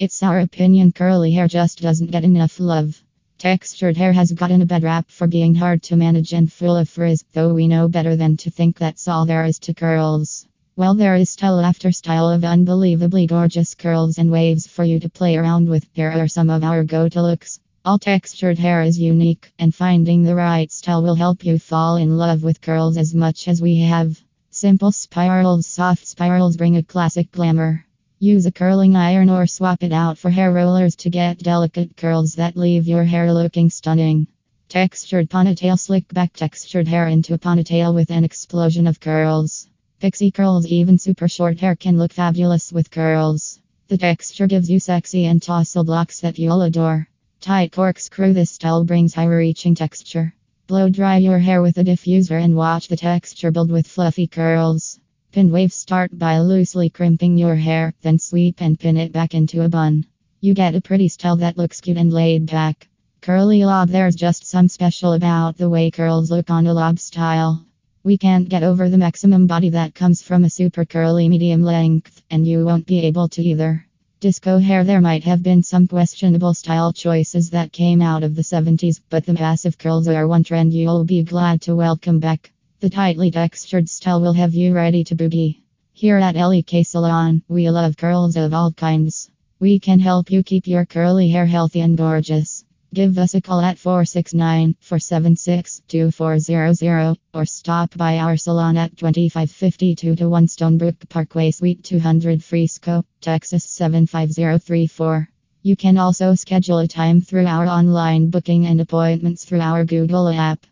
It's our opinion curly hair just doesn't get enough love. Textured hair has gotten a bad rap for being hard to manage and full of frizz, though we know better than to think that's all there is to curls. Well, there is style after style of unbelievably gorgeous curls and waves for you to play around with. Here are some of our go to looks. All textured hair is unique, and finding the right style will help you fall in love with curls as much as we have. Simple spirals, soft spirals bring a classic glamour. Use a curling iron or swap it out for hair rollers to get delicate curls that leave your hair looking stunning. Textured ponytail slick back textured hair into a ponytail with an explosion of curls. Pixie curls, even super short hair, can look fabulous with curls. The texture gives you sexy and tousled locks that you'll adore. Tight corkscrew This style brings high reaching texture. Blow dry your hair with a diffuser and watch the texture build with fluffy curls. Pin wave start by loosely crimping your hair, then sweep and pin it back into a bun. You get a pretty style that looks cute and laid back. Curly lob There's just some special about the way curls look on a lob style. We can't get over the maximum body that comes from a super curly medium length, and you won't be able to either. Disco hair There might have been some questionable style choices that came out of the 70s, but the massive curls are one trend you'll be glad to welcome back. The tightly textured style will have you ready to boogie. Here at Ellie K Salon, we love curls of all kinds. We can help you keep your curly hair healthy and gorgeous. Give us a call at 469 476 2400 or stop by our salon at 2552 to 1 Stonebrook Parkway, Suite 200, Frisco, Texas 75034. You can also schedule a time through our online booking and appointments through our Google app.